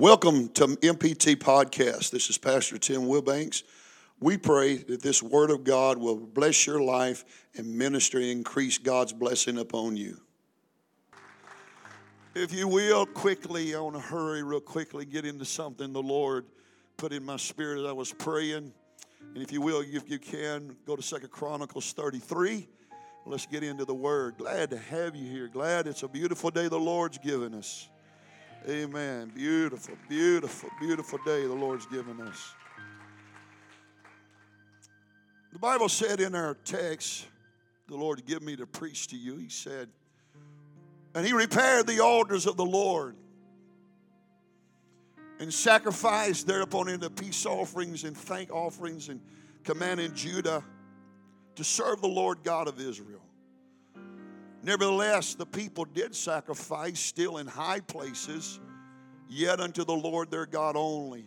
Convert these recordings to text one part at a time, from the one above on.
Welcome to MPT Podcast. This is Pastor Tim Wilbanks. We pray that this Word of God will bless your life and ministry, increase God's blessing upon you. If you will, quickly, I want to hurry real quickly, get into something the Lord put in my spirit as I was praying. And if you will, if you can, go to Second Chronicles 33. Let's get into the Word. Glad to have you here. Glad it's a beautiful day the Lord's given us. Amen. Beautiful, beautiful, beautiful day the Lord's given us. The Bible said in our text, the Lord give me to preach to you, He said, and He repaired the altars of the Lord and sacrificed thereupon into peace offerings and thank offerings and commanded Judah to serve the Lord God of Israel. Nevertheless, the people did sacrifice still in high places, yet unto the Lord their God only.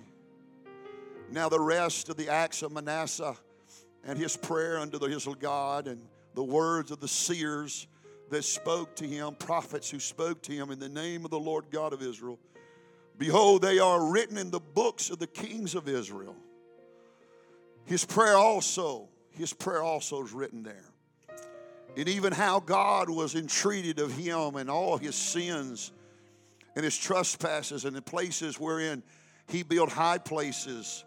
Now, the rest of the acts of Manasseh and his prayer unto the, his God and the words of the seers that spoke to him, prophets who spoke to him in the name of the Lord God of Israel, behold, they are written in the books of the kings of Israel. His prayer also, his prayer also is written there and even how God was entreated of him and all his sins and his trespasses and the places wherein he built high places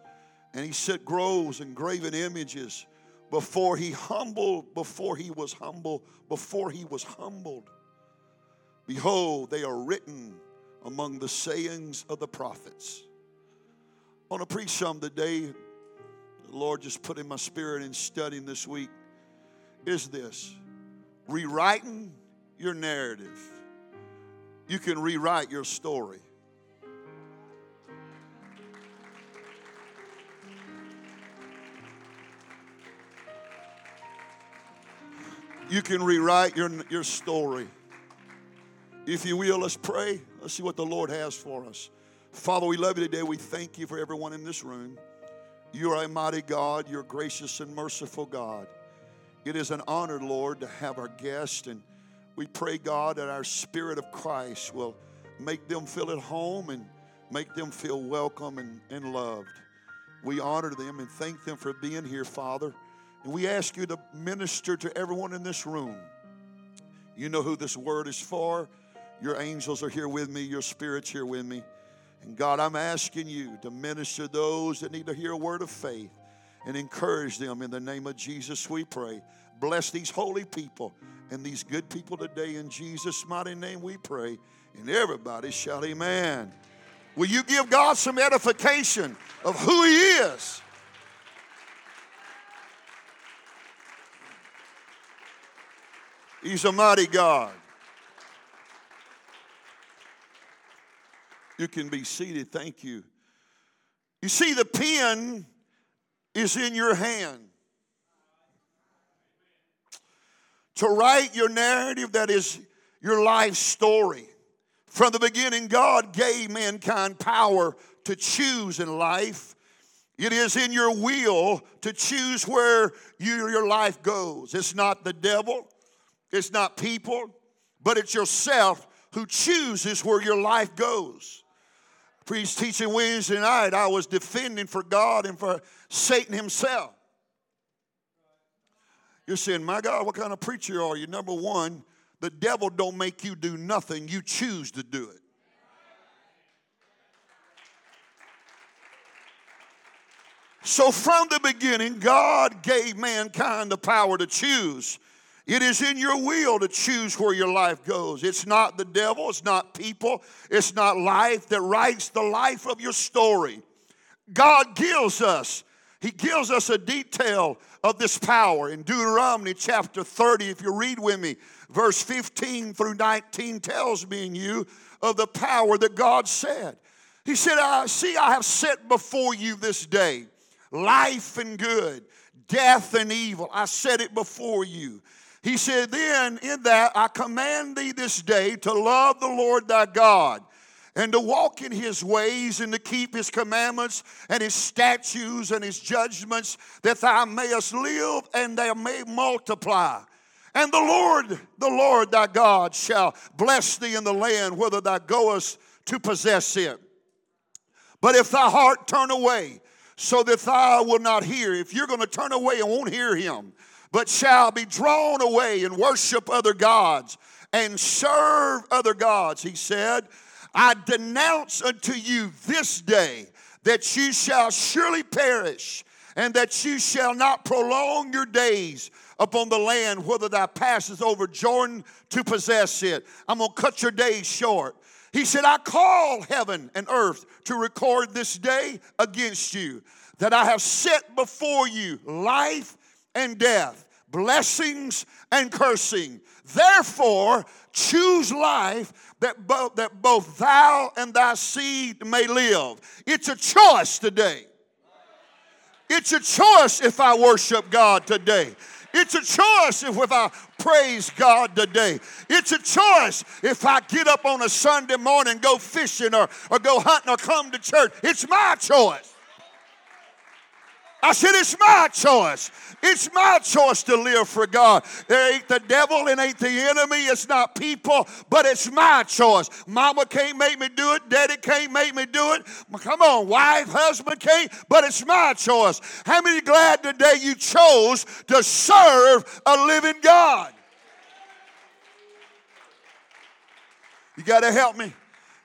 and he set groves and graven images before he humbled, before he was humble, before he was humbled. Behold, they are written among the sayings of the prophets. I want to preach some today. The Lord just put in my spirit in studying this week is this rewriting your narrative. You can rewrite your story. You can rewrite your, your story. If you will, let's pray. Let's see what the Lord has for us. Father, we love you today. We thank you for everyone in this room. You are a mighty God. You're gracious and merciful God. It is an honor, Lord, to have our guests, and we pray, God, that our Spirit of Christ will make them feel at home and make them feel welcome and, and loved. We honor them and thank them for being here, Father. And we ask you to minister to everyone in this room. You know who this word is for. Your angels are here with me, your spirit's here with me. And God, I'm asking you to minister those that need to hear a word of faith and encourage them in the name of Jesus, we pray. Bless these holy people and these good people today in Jesus' mighty name, we pray. And everybody shout, Amen. Will you give God some edification of who He is? He's a mighty God. You can be seated. Thank you. You see, the pen is in your hand. To write your narrative that is your life story. From the beginning, God gave mankind power to choose in life. It is in your will to choose where you, your life goes. It's not the devil, it's not people, but it's yourself who chooses where your life goes. Preach teaching Wednesday night, I was defending for God and for Satan himself. You're saying, my God, what kind of preacher are you? Number one, the devil don't make you do nothing. You choose to do it. So from the beginning, God gave mankind the power to choose. It is in your will to choose where your life goes. It's not the devil, it's not people, it's not life that writes the life of your story. God gives us, He gives us a detail of this power. In Deuteronomy chapter 30, if you read with me, verse 15 through 19 tells me and you of the power that God said. He said, I see, I have set before you this day life and good, death and evil. I set it before you. He said, Then in that I command thee this day to love the Lord thy God and to walk in his ways and to keep his commandments and his statutes and his judgments that thou mayest live and thou may multiply. And the Lord, the Lord thy God shall bless thee in the land whither thou goest to possess it. But if thy heart turn away, so that thou will not hear, if you're going to turn away and won't hear him, but shall be drawn away and worship other gods and serve other gods, he said, I denounce unto you this day that you shall surely perish, and that you shall not prolong your days upon the land whether thou passes over Jordan to possess it. I'm going to cut your days short. He said, I call heaven and earth to record this day against you, that I have set before you life and death, blessings and cursing. Therefore, choose life that both, that both thou and thy seed may live. It's a choice today. It's a choice if I worship God today. It's a choice if, if I praise God today. It's a choice if I get up on a Sunday morning, go fishing or, or go hunting or come to church. It's my choice. I said, it's my choice. It's my choice to live for God. There ain't the devil, it ain't the enemy, it's not people, but it's my choice. Mama can't make me do it, daddy can't make me do it. Come on, wife, husband can't, but it's my choice. How many glad today you chose to serve a living God? You got to help me.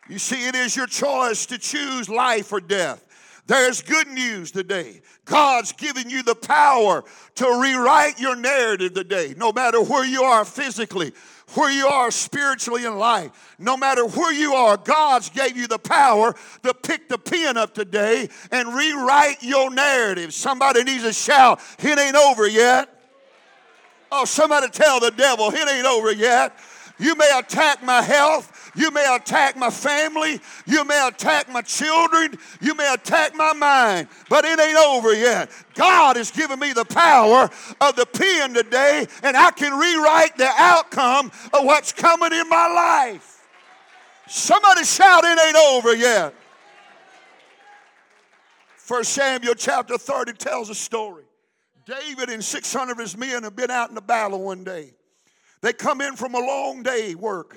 You see, it is your choice to choose life or death. There's good news today. God's given you the power to rewrite your narrative today, no matter where you are physically, where you are spiritually in life, no matter where you are, God's gave you the power to pick the pen up today and rewrite your narrative. Somebody needs to shout, it ain't over yet. Oh, somebody tell the devil, it ain't over yet. You may attack my health. You may attack my family. You may attack my children. You may attack my mind. But it ain't over yet. God has given me the power of the pen today, and I can rewrite the outcome of what's coming in my life. Somebody shout, It ain't over yet. First Samuel chapter 30 tells a story. David and 600 of his men have been out in the battle one day. They come in from a long day work.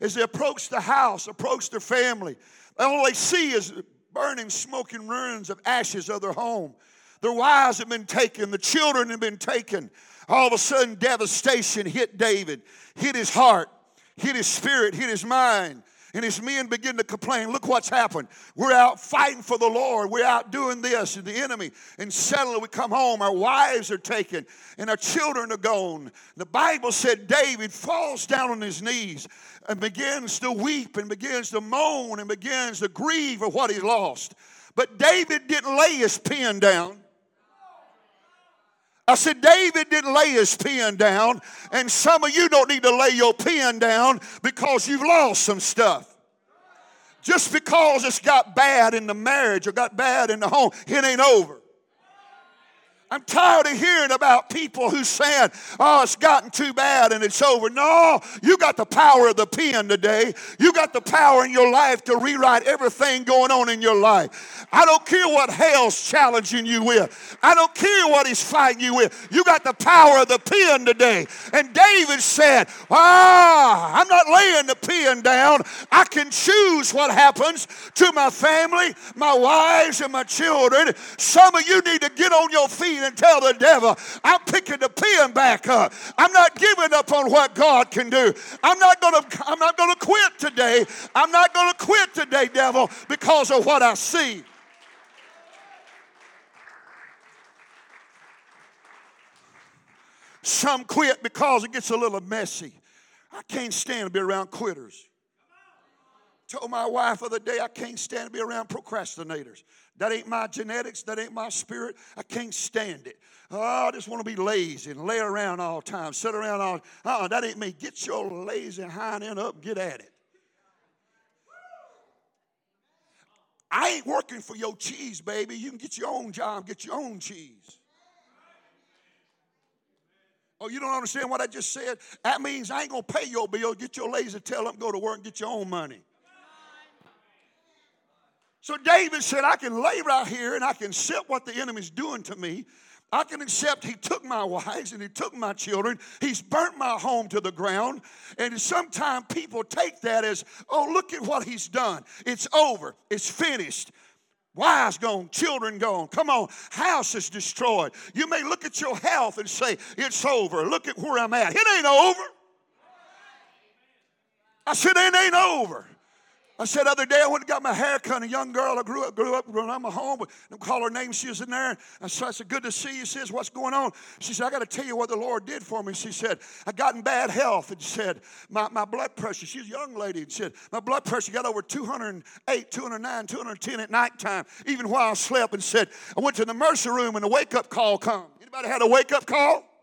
As they approach the house, approach their family, all they see is burning, smoking ruins of ashes of their home. Their wives have been taken, the children have been taken. All of a sudden, devastation hit David, hit his heart, hit his spirit, hit his mind and his men begin to complain. Look what's happened. We're out fighting for the lord. We're out doing this and the enemy. And suddenly we come home. Our wives are taken and our children are gone. The bible said david falls down on his knees and begins to weep and begins to moan and begins to grieve for what he lost. But david didn't lay his pen down I said, David didn't lay his pen down, and some of you don't need to lay your pen down because you've lost some stuff. Just because it's got bad in the marriage or got bad in the home, it ain't over. I'm tired of hearing about people who saying, oh, it's gotten too bad and it's over. No, you got the power of the pen today. You got the power in your life to rewrite everything going on in your life. I don't care what hell's challenging you with. I don't care what he's fighting you with. You got the power of the pen today. And David said, ah, I'm not laying the pen down. I can choose what happens to my family, my wives, and my children. Some of you need to get on your feet and tell the devil, I'm picking the pen back up. I'm not giving up on what God can do. I'm not gonna, I'm not gonna quit today. I'm not gonna quit today, devil, because of what I see. Some quit because it gets a little messy. I can't stand to be around quitters. Told my wife the other day I can't stand to be around procrastinators. That ain't my genetics. That ain't my spirit. I can't stand it. Oh, I just want to be lazy and lay around all the time, sit around all. Uh, that ain't me. Get your lazy hind end up. Get at it. I ain't working for your cheese, baby. You can get your own job, get your own cheese. Oh, you don't understand what I just said? That means I ain't gonna pay your bill. Get your lazy tail up, go to work, and get your own money. So David said, I can lay right here and I can accept what the enemy's doing to me. I can accept he took my wives and he took my children. He's burnt my home to the ground. And sometimes people take that as, oh, look at what he's done. It's over. It's finished. Wives gone, children gone. Come on, house is destroyed. You may look at your health and say, It's over. Look at where I'm at. It ain't over. I said, It ain't over. I said other day I went and got my hair cut. A young girl I grew up, grew up when I'm home. And call her name. She was in there. And so I said, "Good to see you." She says, "What's going on?" She said, "I got to tell you what the Lord did for me." She said, "I got in bad health." And she said, "My, my blood pressure." She's a young lady. And said, "My blood pressure got over 208, 209, 210 at nighttime, even while I slept." And said, "I went to the mercy room and the wake up call come." Anybody had a wake up call?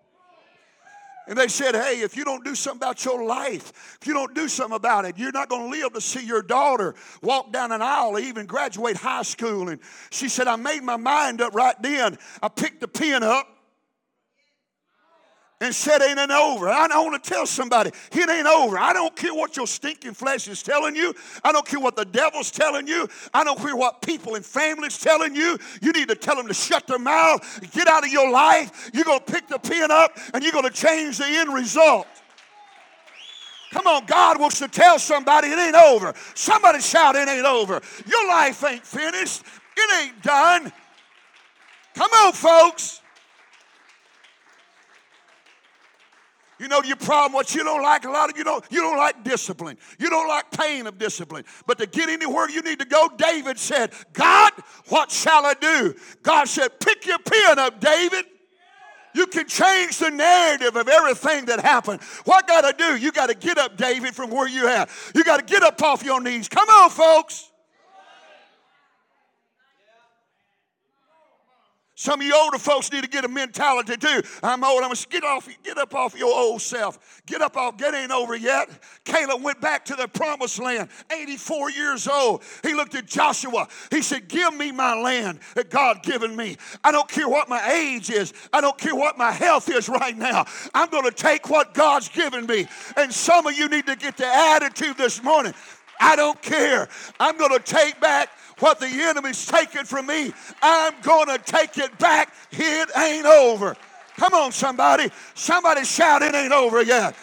And they said, Hey, if you don't do something about your life, if you don't do something about it, you're not going to live to see your daughter walk down an aisle even graduate high school. And she said, I made my mind up right then. I picked the pen up and said, Ain't it over. I, want to tell somebody, it ain't over. I don't care what your stinking flesh is telling you. I don't care what the devil's telling you. I don't care what people and families telling you. You need to tell them to shut their mouth, get out of your life. You're going to pick the pen up and you're going to change the end result. Come on, God wants to tell somebody it ain't over. Somebody shout, It ain't over. Your life ain't finished, it ain't done. Come on, folks. You know your problem, what you don't like, a lot of you don't, you don't like discipline. You don't like pain of discipline. But to get anywhere you need to go, David said, God, what shall I do? God said, pick your pen up, David. You can change the narrative of everything that happened. What got to do? You got to get up, David, from where you at. You got to get up off your knees. Come on, folks. Some of you older folks need to get a mentality too. I'm old. I'm gonna get off, get up off your old self. Get up off. Get ain't over yet. Caleb went back to the promised land, 84 years old. He looked at Joshua. He said, "Give me my land that God given me. I don't care what my age is. I don't care what my health is right now. I'm to take what God's given me." And some of you need to get the attitude this morning. I don't care. I'm going to take back what the enemy's taken from me, I'm going to take it back. It ain't over. Come on, somebody. Somebody shout, It ain't over yet.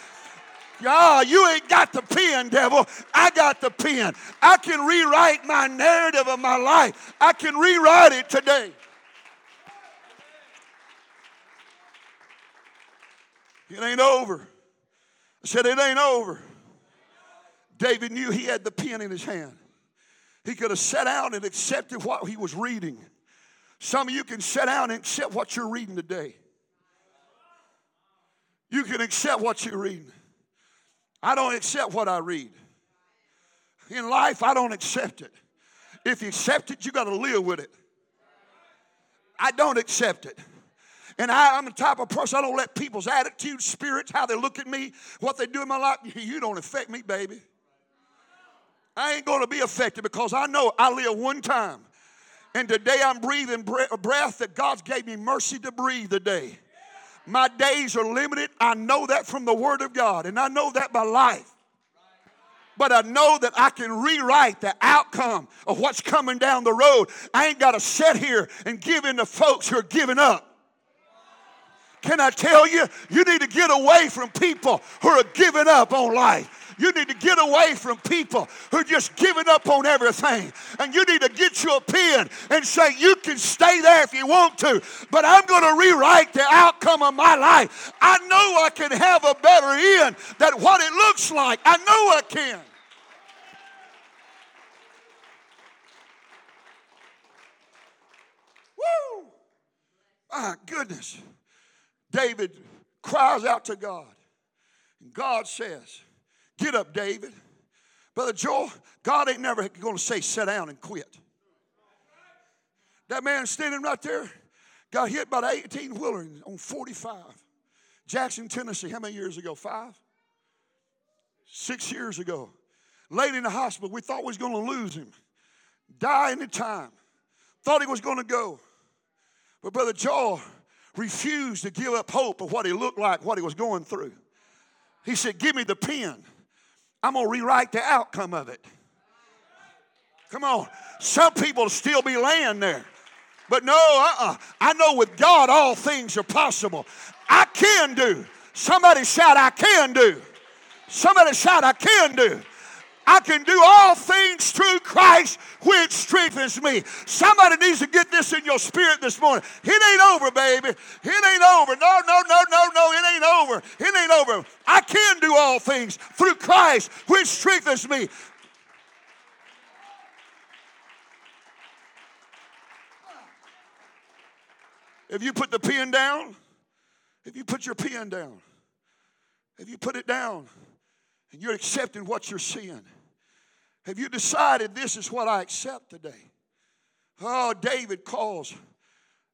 Ah, you ain't got the pen, devil. I got the pen. I can rewrite my narrative of my life. I can rewrite it today. It ain't over. I said, It ain't over. David knew he had the pen in his hand. He could have sat down and accepted what he was reading. Some of you can sit down and accept what you're reading today. You can accept what you're reading. I don't accept what I read. In life, I don't accept it. If you accept it, you got to live with it. I don't accept it. And I, am the type of person, I don't let people's attitudes, spirits, how they look at me, what they do in my life, you don't affect me, baby. I ain't going to be affected because I know I live one time. And today I'm breathing breath that God's gave me mercy to breathe today. My days are limited. I know that from the Word of God, and I know that by life. But I know that I can rewrite the outcome of what's coming down the road. I ain't got to sit here and give in to folks who are giving up. Can I tell you, you need to get away from people who are giving up on life. You need to get away from people who just giving up on everything. And you need to get you a pen and say, You can stay there if you want to, but I'm going to rewrite the outcome of my life. I know I can have a better end than what it looks like. I know I can. Woo! My goodness. David cries out to God. And God says, Get up, David. Brother Joel, God ain't never going to say, sit down and quit. That man standing right there got hit by the 18 wheeler on 45. Jackson, Tennessee, how many years ago? Five? Six years ago. Laid in the hospital. We thought we was going to lose him. Die any time. Thought he was going to go. But Brother Joel refused to give up hope of what he looked like, what he was going through. He said, Give me the pen. I'm going to rewrite the outcome of it. Come on. Some people still be laying there. But no, uh-uh. I know with God all things are possible. I can do. Somebody shout, I can do. Somebody shout, I can do. I can do all things through Christ which strengthens me. Somebody needs to get this in your spirit this morning. It ain't over, baby. It ain't over. No, no, no, no, no. It ain't over. It ain't over. I can do all things through Christ which strengthens me. If you put the pen down, if you put your pen down, if you put it down and you're accepting what you're seeing, have you decided this is what I accept today? Oh, David calls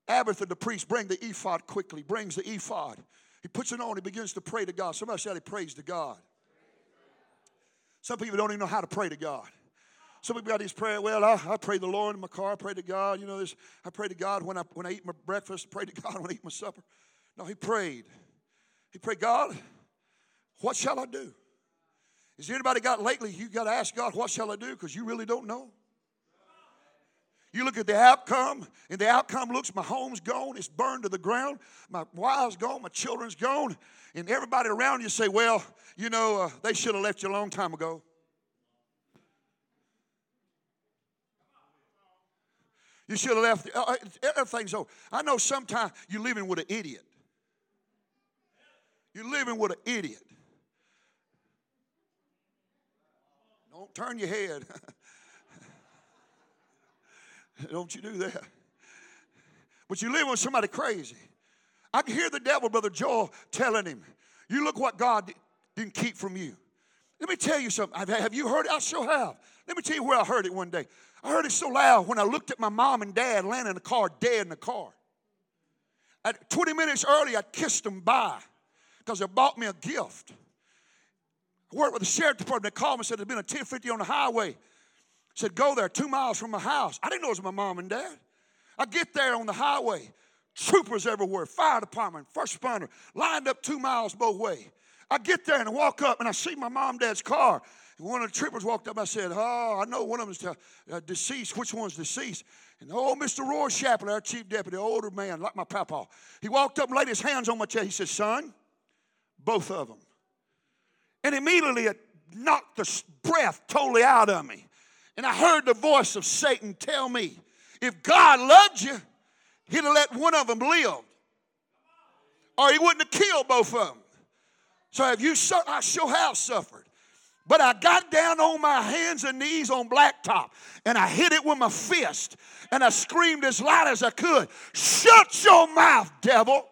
Abiathar the priest, bring the ephod quickly, brings the ephod. He puts it on, he begins to pray to God. Somebody said he prays to God. Some people don't even know how to pray to God. Some people got these prayer. Well, I, I pray the Lord in my car. I pray to God. You know this. I pray to God when I when I eat my breakfast. I pray to God when I eat my supper. No, he prayed. He prayed, God, what shall I do? Is anybody got lately? You got to ask God, what shall I do? Because you really don't know. You look at the outcome, and the outcome looks my home's gone, it's burned to the ground, my wife's gone, my children's gone, and everybody around you say, Well, you know, uh, they should have left you a long time ago. You should have left. Uh, uh, everything's over. I know sometimes you're living with an idiot. You're living with an idiot. Don't turn your head. Don't you do that. But you live with somebody crazy. I can hear the devil, Brother Joel, telling him, You look what God didn't keep from you. Let me tell you something. Have you heard it? I sure have. Let me tell you where I heard it one day. I heard it so loud when I looked at my mom and dad laying in the car, dead in the car. At 20 minutes early, I kissed them bye because they bought me a gift. I worked with the sheriff department. They called me and said there's been a 1050 on the highway. Said, go there, two miles from my house. I didn't know it was my mom and dad. I get there on the highway, troopers everywhere, fire department, first responder, lined up two miles both way. I get there and I walk up and I see my mom and dad's car. And one of the troopers walked up. And I said, Oh, I know one of them's uh, deceased. Which one's deceased? And old Mr. Roy Shapley, our chief deputy, older man, like my papa, he walked up and laid his hands on my chest. He said, Son, both of them. And immediately it knocked the breath totally out of me. And I heard the voice of Satan tell me, if God loved you, he'd have let one of them live. Or he wouldn't have killed both of them. So have you, I sure have suffered. But I got down on my hands and knees on blacktop and I hit it with my fist and I screamed as loud as I could Shut your mouth, devil.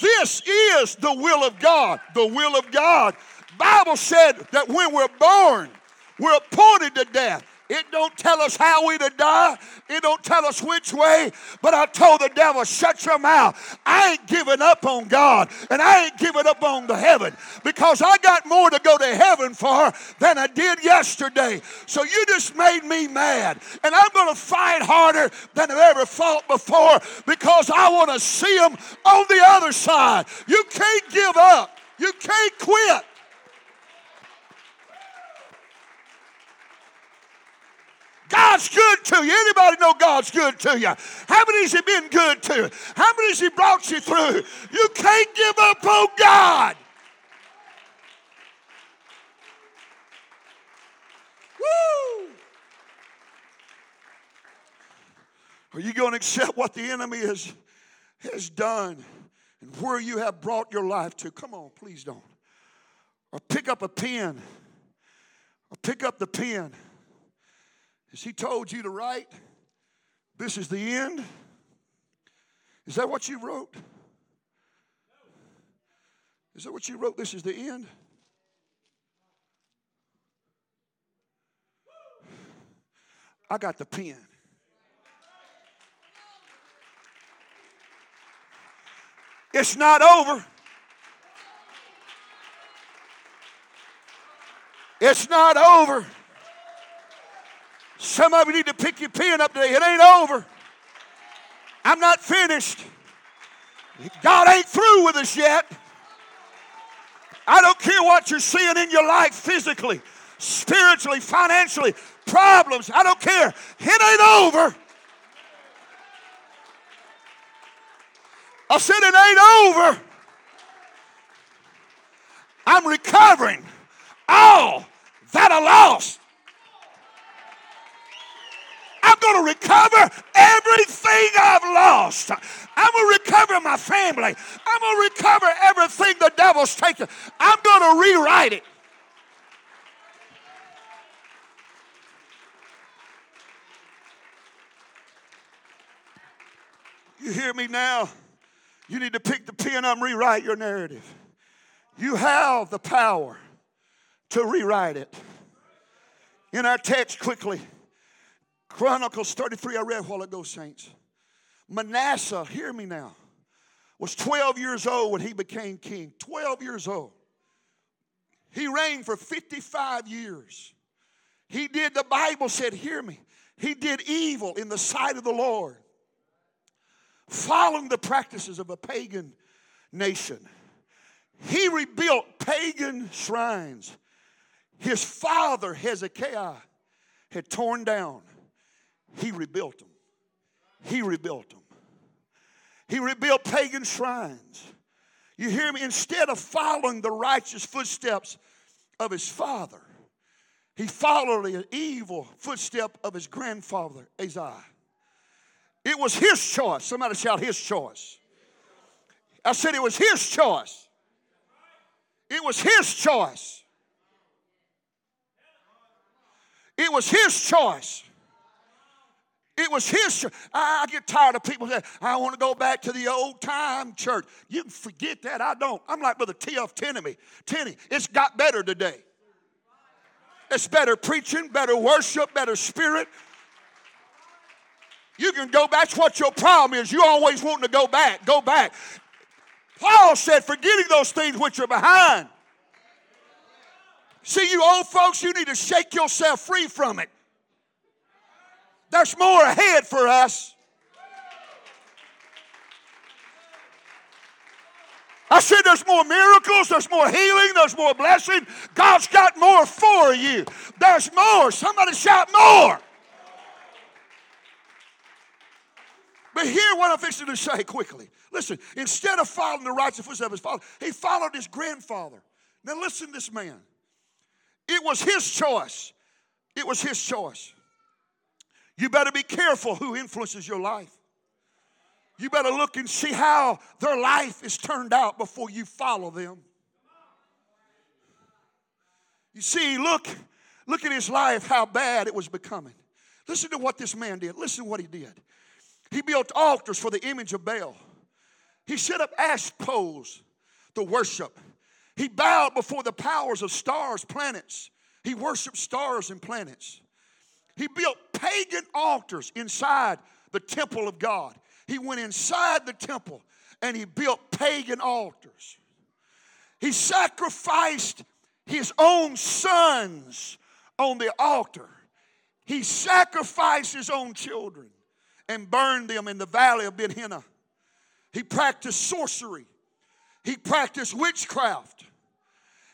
This is the will of God. The will of God. Bible said that when we're born, we're appointed to death. It don't tell us how we to die. It don't tell us which way. But I told the devil, shut your mouth. I ain't giving up on God, and I ain't giving up on the heaven because I got more to go to heaven for than I did yesterday. So you just made me mad, and I'm going to fight harder than I've ever fought before because I want to see them on the other side. You can't give up. You can't quit. God's good to you. Anybody know God's good to you? How many has He been good to? How many has He brought you through? You can't give up on God. Woo! Are you going to accept what the enemy has, has done and where you have brought your life to? Come on, please don't. Or pick up a pen. Or pick up the pen has He told you to write, This is the end? Is that what you wrote? Is that what you wrote? This is the end? I got the pen. It's not over. It's not over. Some of you need to pick your pen up today. It ain't over. I'm not finished. God ain't through with us yet. I don't care what you're seeing in your life physically, spiritually, financially, problems. I don't care. It ain't over. I said it ain't over. I'm recovering all that I lost. I'm going to recover everything I've lost. I'm going to recover my family. I'm going to recover everything the devil's taken. I'm going to rewrite it. You hear me now? You need to pick the pen up and rewrite your narrative. You have the power to rewrite it. In our text, quickly, Chronicles 33, I read a while ago, saints. Manasseh, hear me now, was 12 years old when he became king. 12 years old. He reigned for 55 years. He did, the Bible said, hear me, he did evil in the sight of the Lord, following the practices of a pagan nation. He rebuilt pagan shrines. His father, Hezekiah, had torn down. He rebuilt them. He rebuilt them. He rebuilt pagan shrines. You hear me? Instead of following the righteous footsteps of his father, he followed the evil footstep of his grandfather, Uzziah. It was his choice. Somebody shout, his choice. I said it was his choice. It was his choice. It was his choice. It was his church. I, get tired of people saying, I want to go back to the old time church. You can forget that. I don't. I'm like Brother T.F. Tenney. Tenney, it's got better today. It's better preaching, better worship, better spirit. You can go back. That's what your problem is. You always wanting to go back. Go back. Paul said, forgetting those things which are behind. See, you old folks, you need to shake yourself free from it. There's more ahead for us. I said there's more miracles, there's more healing, there's more blessing. God's got more for you. There's more. Somebody shout more. But hear what I'm fixing to say quickly. Listen, instead of following the righteous footsteps of his father, he followed his grandfather. Now listen this man. It was his choice. It was his choice. You better be careful who influences your life. You better look and see how their life is turned out before you follow them. You see, look, look at his life, how bad it was becoming. Listen to what this man did. Listen to what he did. He built altars for the image of Baal. He set up ash poles to worship. He bowed before the powers of stars, planets. He worshiped stars and planets. He built pagan altars inside the temple of God. He went inside the temple and he built pagan altars. He sacrificed his own sons on the altar. He sacrificed his own children and burned them in the valley of Ben Hinnom. He practiced sorcery. He practiced witchcraft.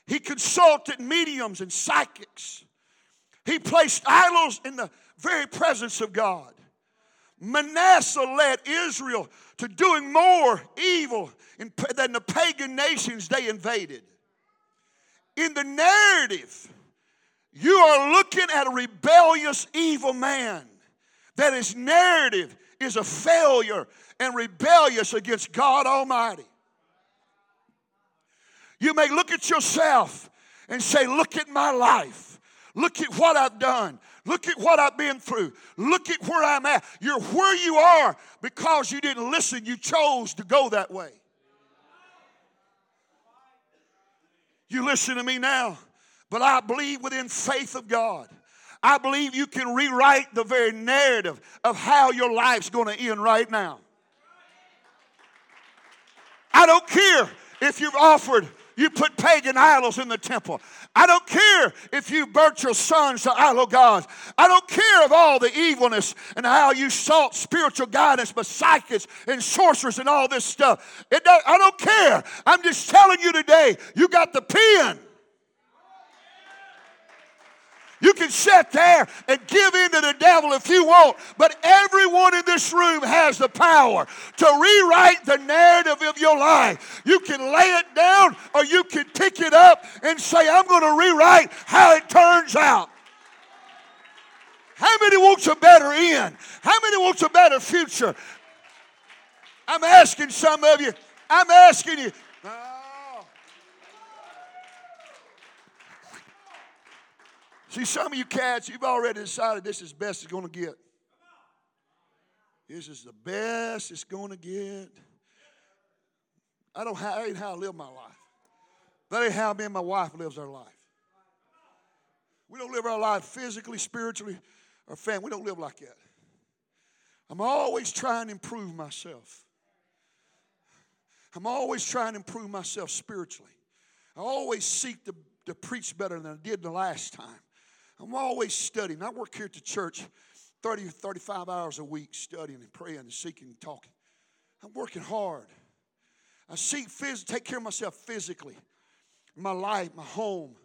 He consulted mediums and psychics. He placed idols in the very presence of God. Manasseh led Israel to doing more evil than the pagan nations they invaded. In the narrative, you are looking at a rebellious, evil man that his narrative is a failure and rebellious against God Almighty. You may look at yourself and say, Look at my life. Look at what I've done. Look at what I've been through. Look at where I'm at. You're where you are because you didn't listen. You chose to go that way. You listen to me now, but I believe within faith of God. I believe you can rewrite the very narrative of how your life's going to end right now. I don't care if you've offered you put pagan idols in the temple. I don't care if you burnt your sons to idol gods. I don't care of all the evilness and how you sought spiritual guidance by psychics and sorcerers and all this stuff. It I don't care. I'm just telling you today, you got the pen. You can sit there and give in to the devil if you want, but everyone in this room has the power to rewrite the narrative of your life. You can lay it down or you can pick it up and say, I'm going to rewrite how it turns out. How many wants a better end? How many wants a better future? I'm asking some of you, I'm asking you, See, some of you cats, you've already decided this is best it's going to get. This is the best it's going to get. I don't that ain't how I live my life. That ain't how me and my wife lives our life. We don't live our life physically, spiritually, or family. We don't live like that. I'm always trying to improve myself. I'm always trying to improve myself spiritually. I always seek to, to preach better than I did the last time. I'm always studying. I work here at the church 30 or 35 hours a week studying and praying and seeking and talking. I'm working hard. I seek phys- take care of myself physically, my life, my home.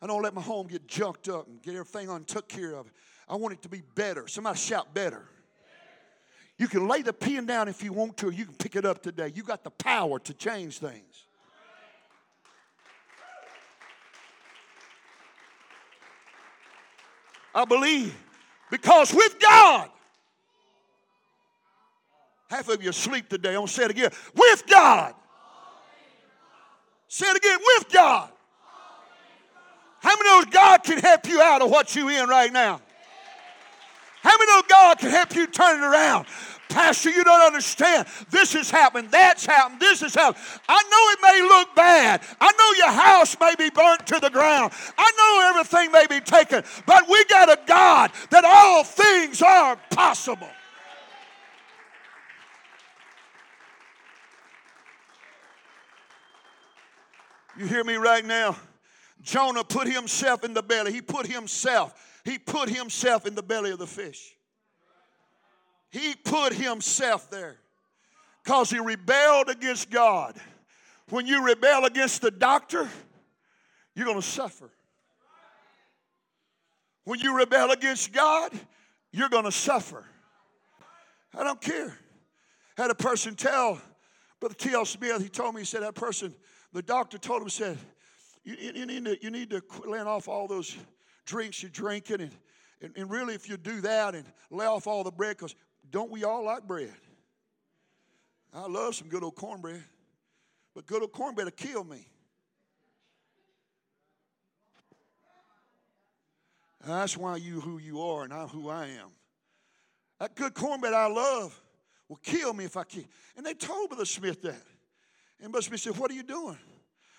I don't let my home get junked up and get everything on took care of. I want it to be better. Somebody shout better. You can lay the pen down if you want to, or you can pick it up today. You got the power to change things. I believe. Because with God, half of you asleep today. I'm say it again. With God. Say it again. With God. How many knows God can help you out of what you're in right now? How many know God can help you turn it around? Pastor, you don't understand. This has happened, that's happened, this has happened. I know it may look bad. I know your house may be burnt to the ground. I know everything may be taken, but we got a God that all things are possible. You hear me right now? Jonah put himself in the belly. He put himself, he put himself in the belly of the fish. He put himself there because he rebelled against God. When you rebel against the doctor, you're going to suffer. When you rebel against God, you're going to suffer. I don't care. Had a person tell Brother T.L. Smith, he told me, he said, that person, the doctor told him, said, you, you, need to, you need to lay off all those drinks you're drinking. And, and, and really, if you do that and lay off all the bread, because don't we all like bread? I love some good old cornbread, but good old cornbread will kill me. That's why you who you are and I'm who I am. That good cornbread I love will kill me if I keep. And they told Brother Smith that. And Brother Smith said, What are you doing?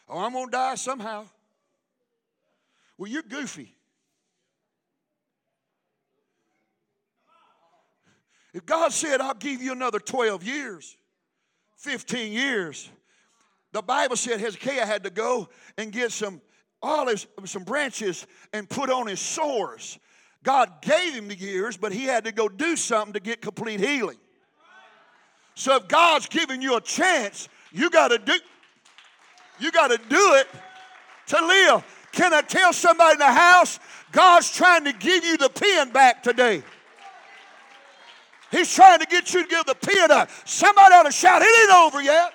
Oh, I'm going to die somehow. Well, you're goofy. If God said, I'll give you another 12 years, 15 years, the Bible said Hezekiah had to go and get some olives, some branches, and put on his sores. God gave him the years, but he had to go do something to get complete healing. So if God's giving you a chance, you got to do you got to do it to live. Can I tell somebody in the house, God's trying to give you the pen back today. He's trying to get you to give the pen up. Somebody ought to shout, it ain't over yet.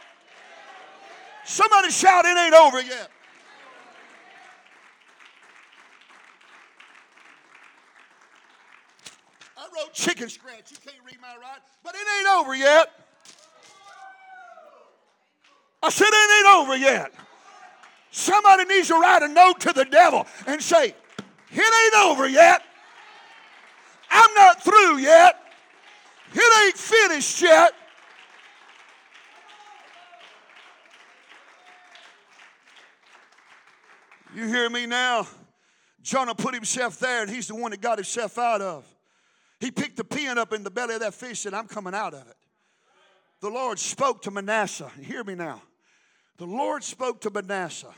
Somebody shout, it ain't over yet. I wrote chicken scratch. You can't read my right, but it ain't over yet. I said, it ain't over yet. Somebody needs to write a note to the devil and say, it ain't over yet. I'm not through yet. It ain't finished yet. You hear me now? Jonah put himself there, and he's the one that got himself out of. He picked the pin up in the belly of that fish, and I'm coming out of it. The Lord spoke to Manasseh. Hear me now. The Lord spoke to Manasseh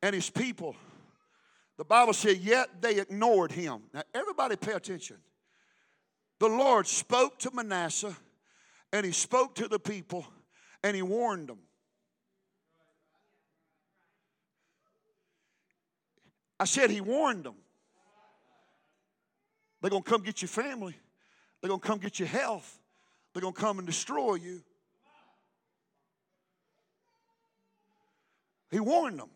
and his people. The Bible said, yet they ignored him. Now, everybody pay attention the Lord spoke to Manasseh and he spoke to the people and he warned them. I said he warned them. They're going to come get your family. They're going to come get your health. They're going to come and destroy you. He warned them.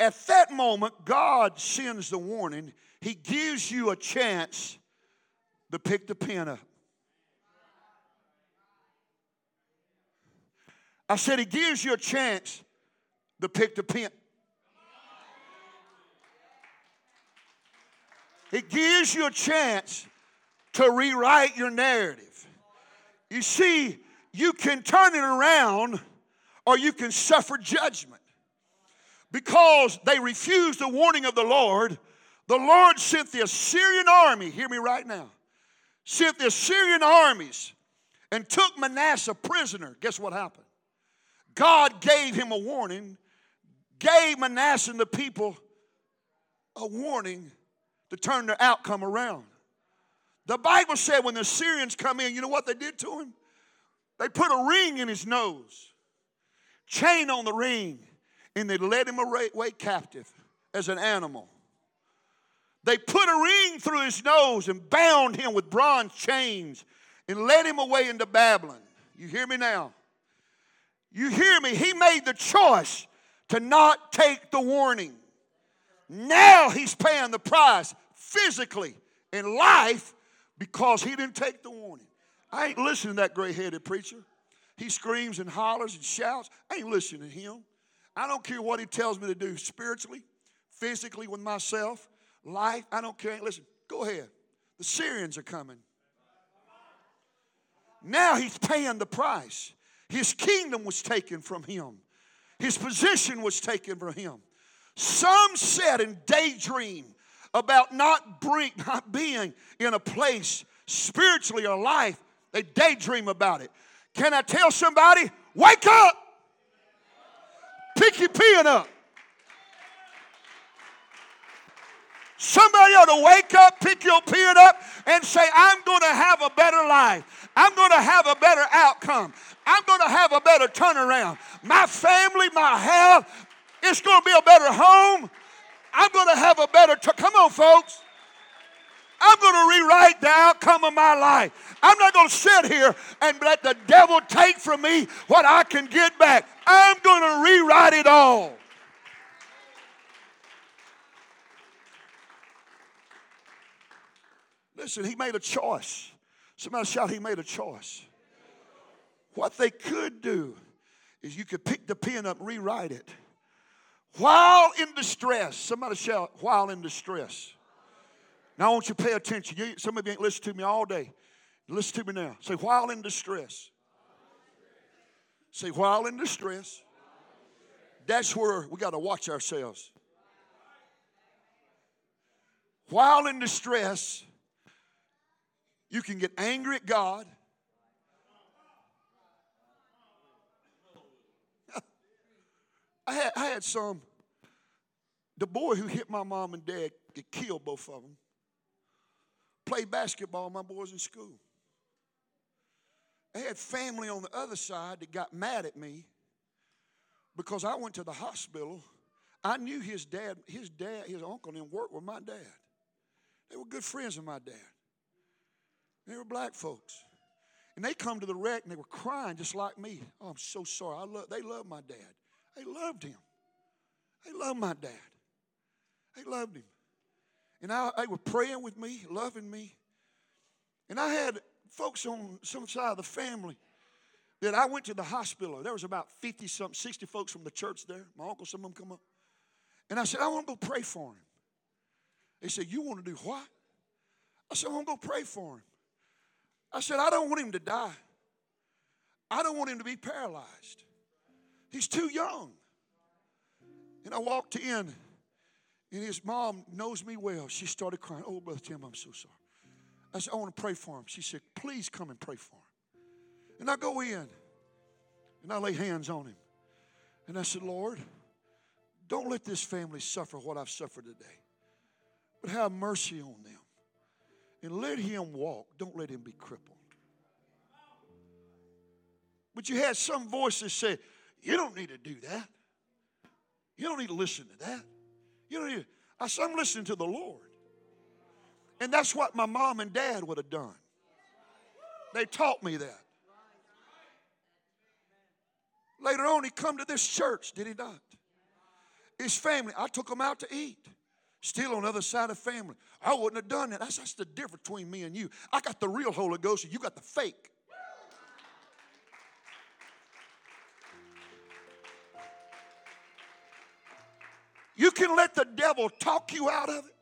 At that moment, God sends the warning. He gives you a chance to pick the pen up. I said, He gives you a chance to pick the pen. It gives you a chance to rewrite your narrative. You see, you can turn it around or you can suffer judgment. Because they refused the warning of the Lord, the Lord sent the Assyrian army, hear me right now, sent the Assyrian armies and took Manasseh prisoner. Guess what happened? God gave him a warning, gave Manasseh and the people a warning to turn their outcome around. The Bible said when the Assyrians come in, you know what they did to him? They put a ring in his nose, chain on the ring, and they led him away captive as an animal. They put a ring through his nose and bound him with bronze chains and led him away into Babylon. You hear me now? You hear me? He made the choice to not take the warning. Now he's paying the price physically in life because he didn't take the warning. I ain't listening to that gray headed preacher. He screams and hollers and shouts. I ain't listening to him. I don't care what he tells me to do spiritually, physically with myself, life. I don't care. Listen, go ahead. The Assyrians are coming. Now he's paying the price. His kingdom was taken from him, his position was taken from him. Some said and daydream about not, bring, not being in a place spiritually or life. They daydream about it. Can I tell somebody? Wake up! Pick your pen up. Somebody ought to wake up, pick your beard up, and say, I'm going to have a better life. I'm going to have a better outcome. I'm going to have a better turnaround. My family, my health, it's going to be a better home. I'm going to have a better. T- Come on, folks. I'm going to rewrite the outcome of my life. I'm not going to sit here and let the devil take from me what I can get back. I'm going to rewrite it all. Listen, he made a choice. Somebody shout, he made a choice. What they could do is you could pick the pen up, rewrite it. While in distress, somebody shout, while in distress. Now I want you to pay attention. You, some of you ain't listened to me all day. Listen to me now. Say, while in distress. Say, while in distress. That's where we got to watch ourselves. While in distress, you can get angry at God. I had, I had some. The boy who hit my mom and dad, get killed both of them. Played basketball, my boys in school. I had family on the other side that got mad at me because I went to the hospital. I knew his dad, his dad, his uncle didn't work with my dad. They were good friends of my dad. They were black folks. And they come to the wreck and they were crying just like me. Oh, I'm so sorry. I love, they loved my dad. They loved him. They loved my dad. They loved him. And I, they were praying with me, loving me. And I had folks on some side of the family that I went to the hospital. There was about 50 something, 60 folks from the church there. My uncle, some of them come up. And I said, I want to go pray for him. They said, You want to do what? I said, I want to go pray for him. I said, I don't want him to die. I don't want him to be paralyzed. He's too young. And I walked in, and his mom knows me well. She started crying. Oh, Brother Tim, I'm so sorry. I said, I want to pray for him. She said, Please come and pray for him. And I go in, and I lay hands on him. And I said, Lord, don't let this family suffer what I've suffered today, but have mercy on them. And let him walk. Don't let him be crippled. But you had some voices say, you don't need to do that. You don't need to listen to that. You don't need to. I said, I'm listening to the Lord. And that's what my mom and dad would have done. They taught me that. Later on, he come to this church, did he not? His family, I took him out to eat. Still on the other side of family. I wouldn't have done that. That's, that's the difference between me and you. I got the real Holy Ghost, and you got the fake. You can let the devil talk you out of it,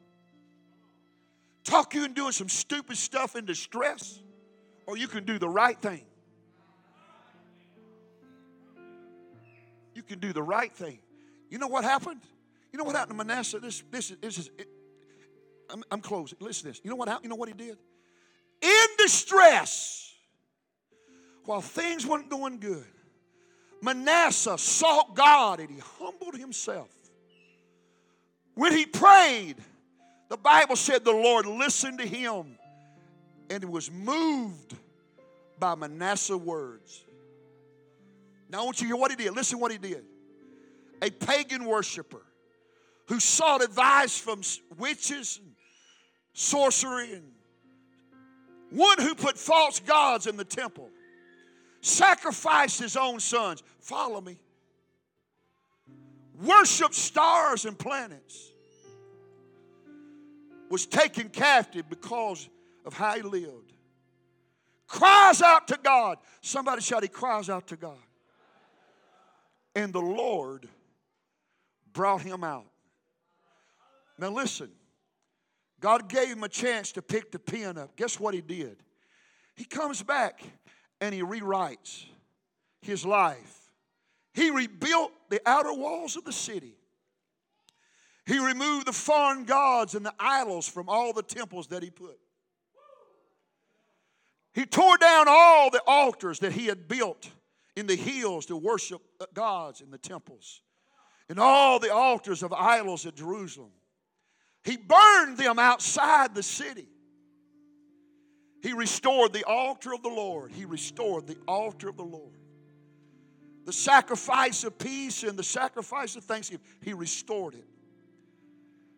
talk you into doing some stupid stuff in distress, or you can do the right thing. You can do the right thing. You know what happened? You know what happened to Manasseh? This, this, is, this is it, I'm, I'm closing. Listen to this. You know what happened? You know what he did? In distress, while things weren't going good, Manasseh sought God and he humbled himself. When he prayed, the Bible said the Lord listened to him and was moved by Manasseh's words. Now I want you to hear what he did. Listen what he did. A pagan worshiper who sought advice from witches and sorcery and one who put false gods in the temple sacrificed his own sons. Follow me. Worship stars and planets. Was taken captive because of how he lived. Cries out to God. Somebody shout, He cries out to God. And the Lord brought him out. Now listen, God gave him a chance to pick the pen up. Guess what he did? He comes back and he rewrites his life. He rebuilt the outer walls of the city. He removed the foreign gods and the idols from all the temples that he put. He tore down all the altars that he had built in the hills to worship gods in the temples and all the altars of idols at Jerusalem. He burned them outside the city. He restored the altar of the Lord. He restored the altar of the Lord. The sacrifice of peace and the sacrifice of thanksgiving, he restored it.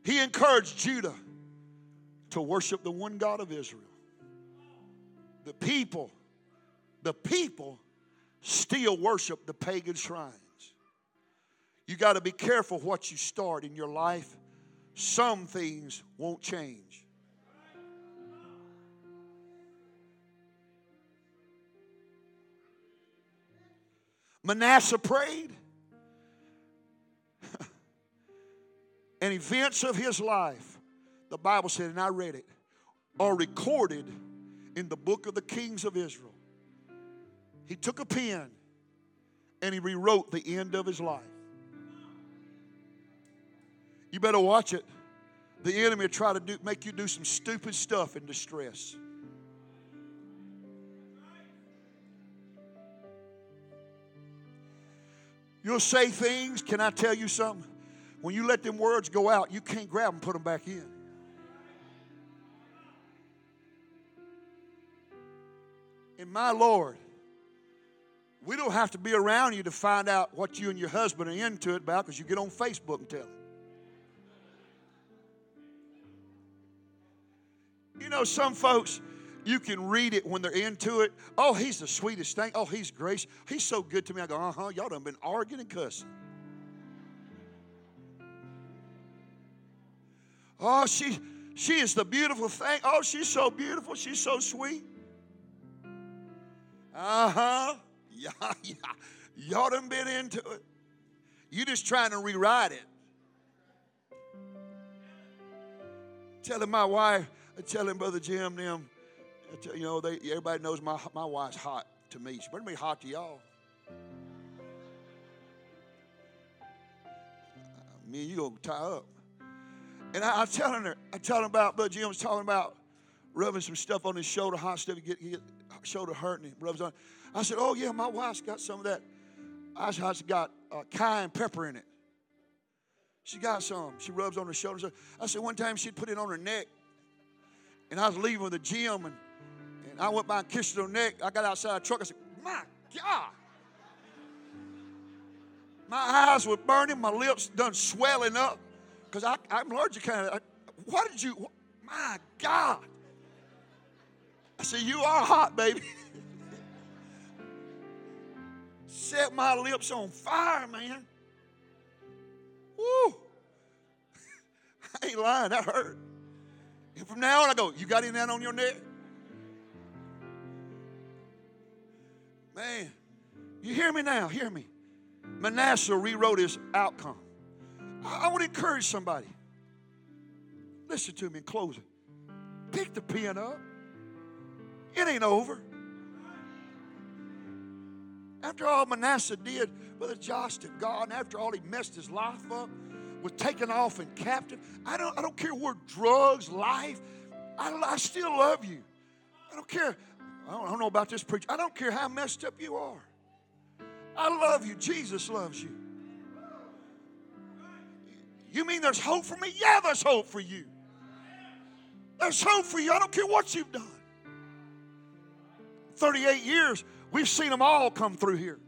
He encouraged Judah to worship the one God of Israel. The people, the people still worship the pagan shrines. You got to be careful what you start in your life. Some things won't change. Manasseh prayed, and events of his life, the Bible said, and I read it, are recorded in the book of the kings of Israel. He took a pen and he rewrote the end of his life. You better watch it. The enemy will try to do, make you do some stupid stuff in distress. You'll say things, can I tell you something? When you let them words go out, you can't grab them and put them back in. And my Lord, we don't have to be around you to find out what you and your husband are into it about because you get on Facebook and tell it. You know, some folks, you can read it when they're into it. Oh, he's the sweetest thing. Oh, he's grace. He's so good to me. I go, uh huh. Y'all done been arguing and cussing. Oh, she, she is the beautiful thing. Oh, she's so beautiful. She's so sweet. Uh huh. Yeah, yeah. Y'all done been into it. You just trying to rewrite it. Telling my wife, telling Brother Jim them, you know, they, everybody knows my, my wife's hot to me. She better be hot to y'all. Me and you gonna tie up. And I, I telling her, I'm telling about Brother Jim was talking about rubbing some stuff on his shoulder, hot stuff, get, get shoulder hurting, he rubs on. I said, Oh, yeah, my wife's got some of that. I said, It's got uh, cayenne pepper in it. She got some. She rubs on her shoulders. I said, One time she'd put it on her neck, and I was leaving with the gym, and, and I went by and kissed her neck. I got outside the truck. I said, My God. My eyes were burning, my lips done swelling up because I'm allergic kind of. Why did you, My God. I said, You are hot, baby. Set my lips on fire, man. Woo. I ain't lying, that hurt. And from now on, I go, You got of that on your neck? Man, you hear me now? Hear me. Manasseh rewrote his outcome. I, I want to encourage somebody. Listen to me in closing. Pick the pen up. It ain't over. After all Manasseh did, Brother Josh to God, and after all he messed his life up, was taken off and captive. I don't, I don't care where drugs, life, I, I still love you. I don't care. I don't, I don't know about this preacher. I don't care how messed up you are. I love you. Jesus loves you. You mean there's hope for me? Yeah, there's hope for you. There's hope for you. I don't care what you've done. 38 years, we've seen them all come through here.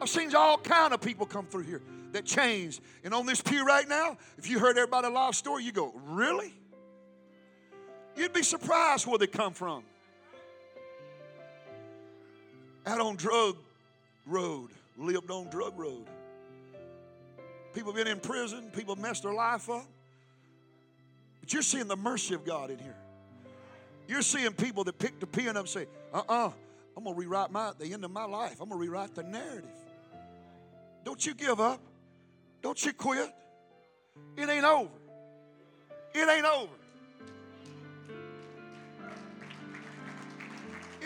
I've seen all kind of people come through here that changed. And on this pew right now, if you heard everybody life story, you go, really? You'd be surprised where they come from. Out on drug road, lived on drug road. People been in prison, people messed their life up. But you're seeing the mercy of God in here. You're seeing people that pick the pen up and say, uh-uh, I'm gonna rewrite my the end of my life. I'm gonna rewrite the narrative. Don't you give up. Don't you quit. It ain't over. It ain't over.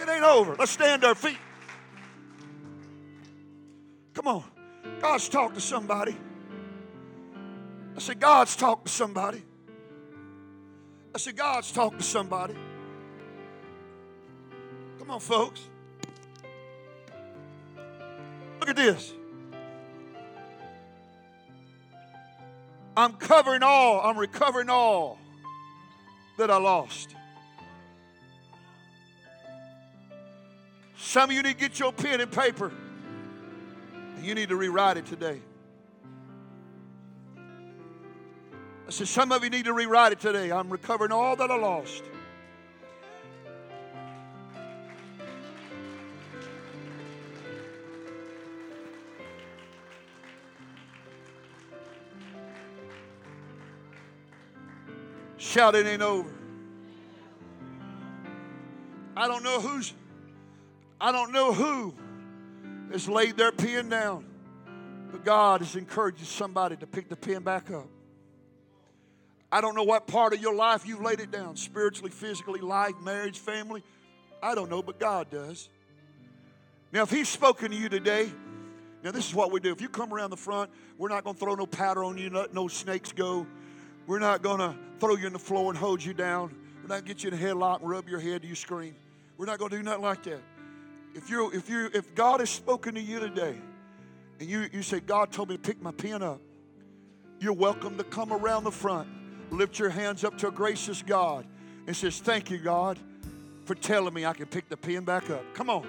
It ain't over. Let's stand our feet. Come on. God's talking to somebody. I said, God's talking to somebody. I said, God's talking to somebody. Come on, folks. Look at this. I'm covering all, I'm recovering all that I lost. Some of you need to get your pen and paper. You need to rewrite it today. I said, some of you need to rewrite it today. I'm recovering all that I lost. Shout, it ain't over. I don't know who's, I don't know who has laid their pen down, but God is encouraging somebody to pick the pen back up. I don't know what part of your life you've laid it down spiritually, physically, life, marriage, family. I don't know, but God does. Now, if He's spoken to you today, now this is what we do. If you come around the front, we're not going to throw no powder on you, let no snakes go. We're not going to throw you on the floor and hold you down. We're not going to get you in a headlock and rub your head till you scream. We're not going to do nothing like that. If you if you if God has spoken to you today, and you you say God told me to pick my pen up, you're welcome to come around the front, lift your hands up to a gracious God, and says, "Thank you, God, for telling me I can pick the pen back up." Come on.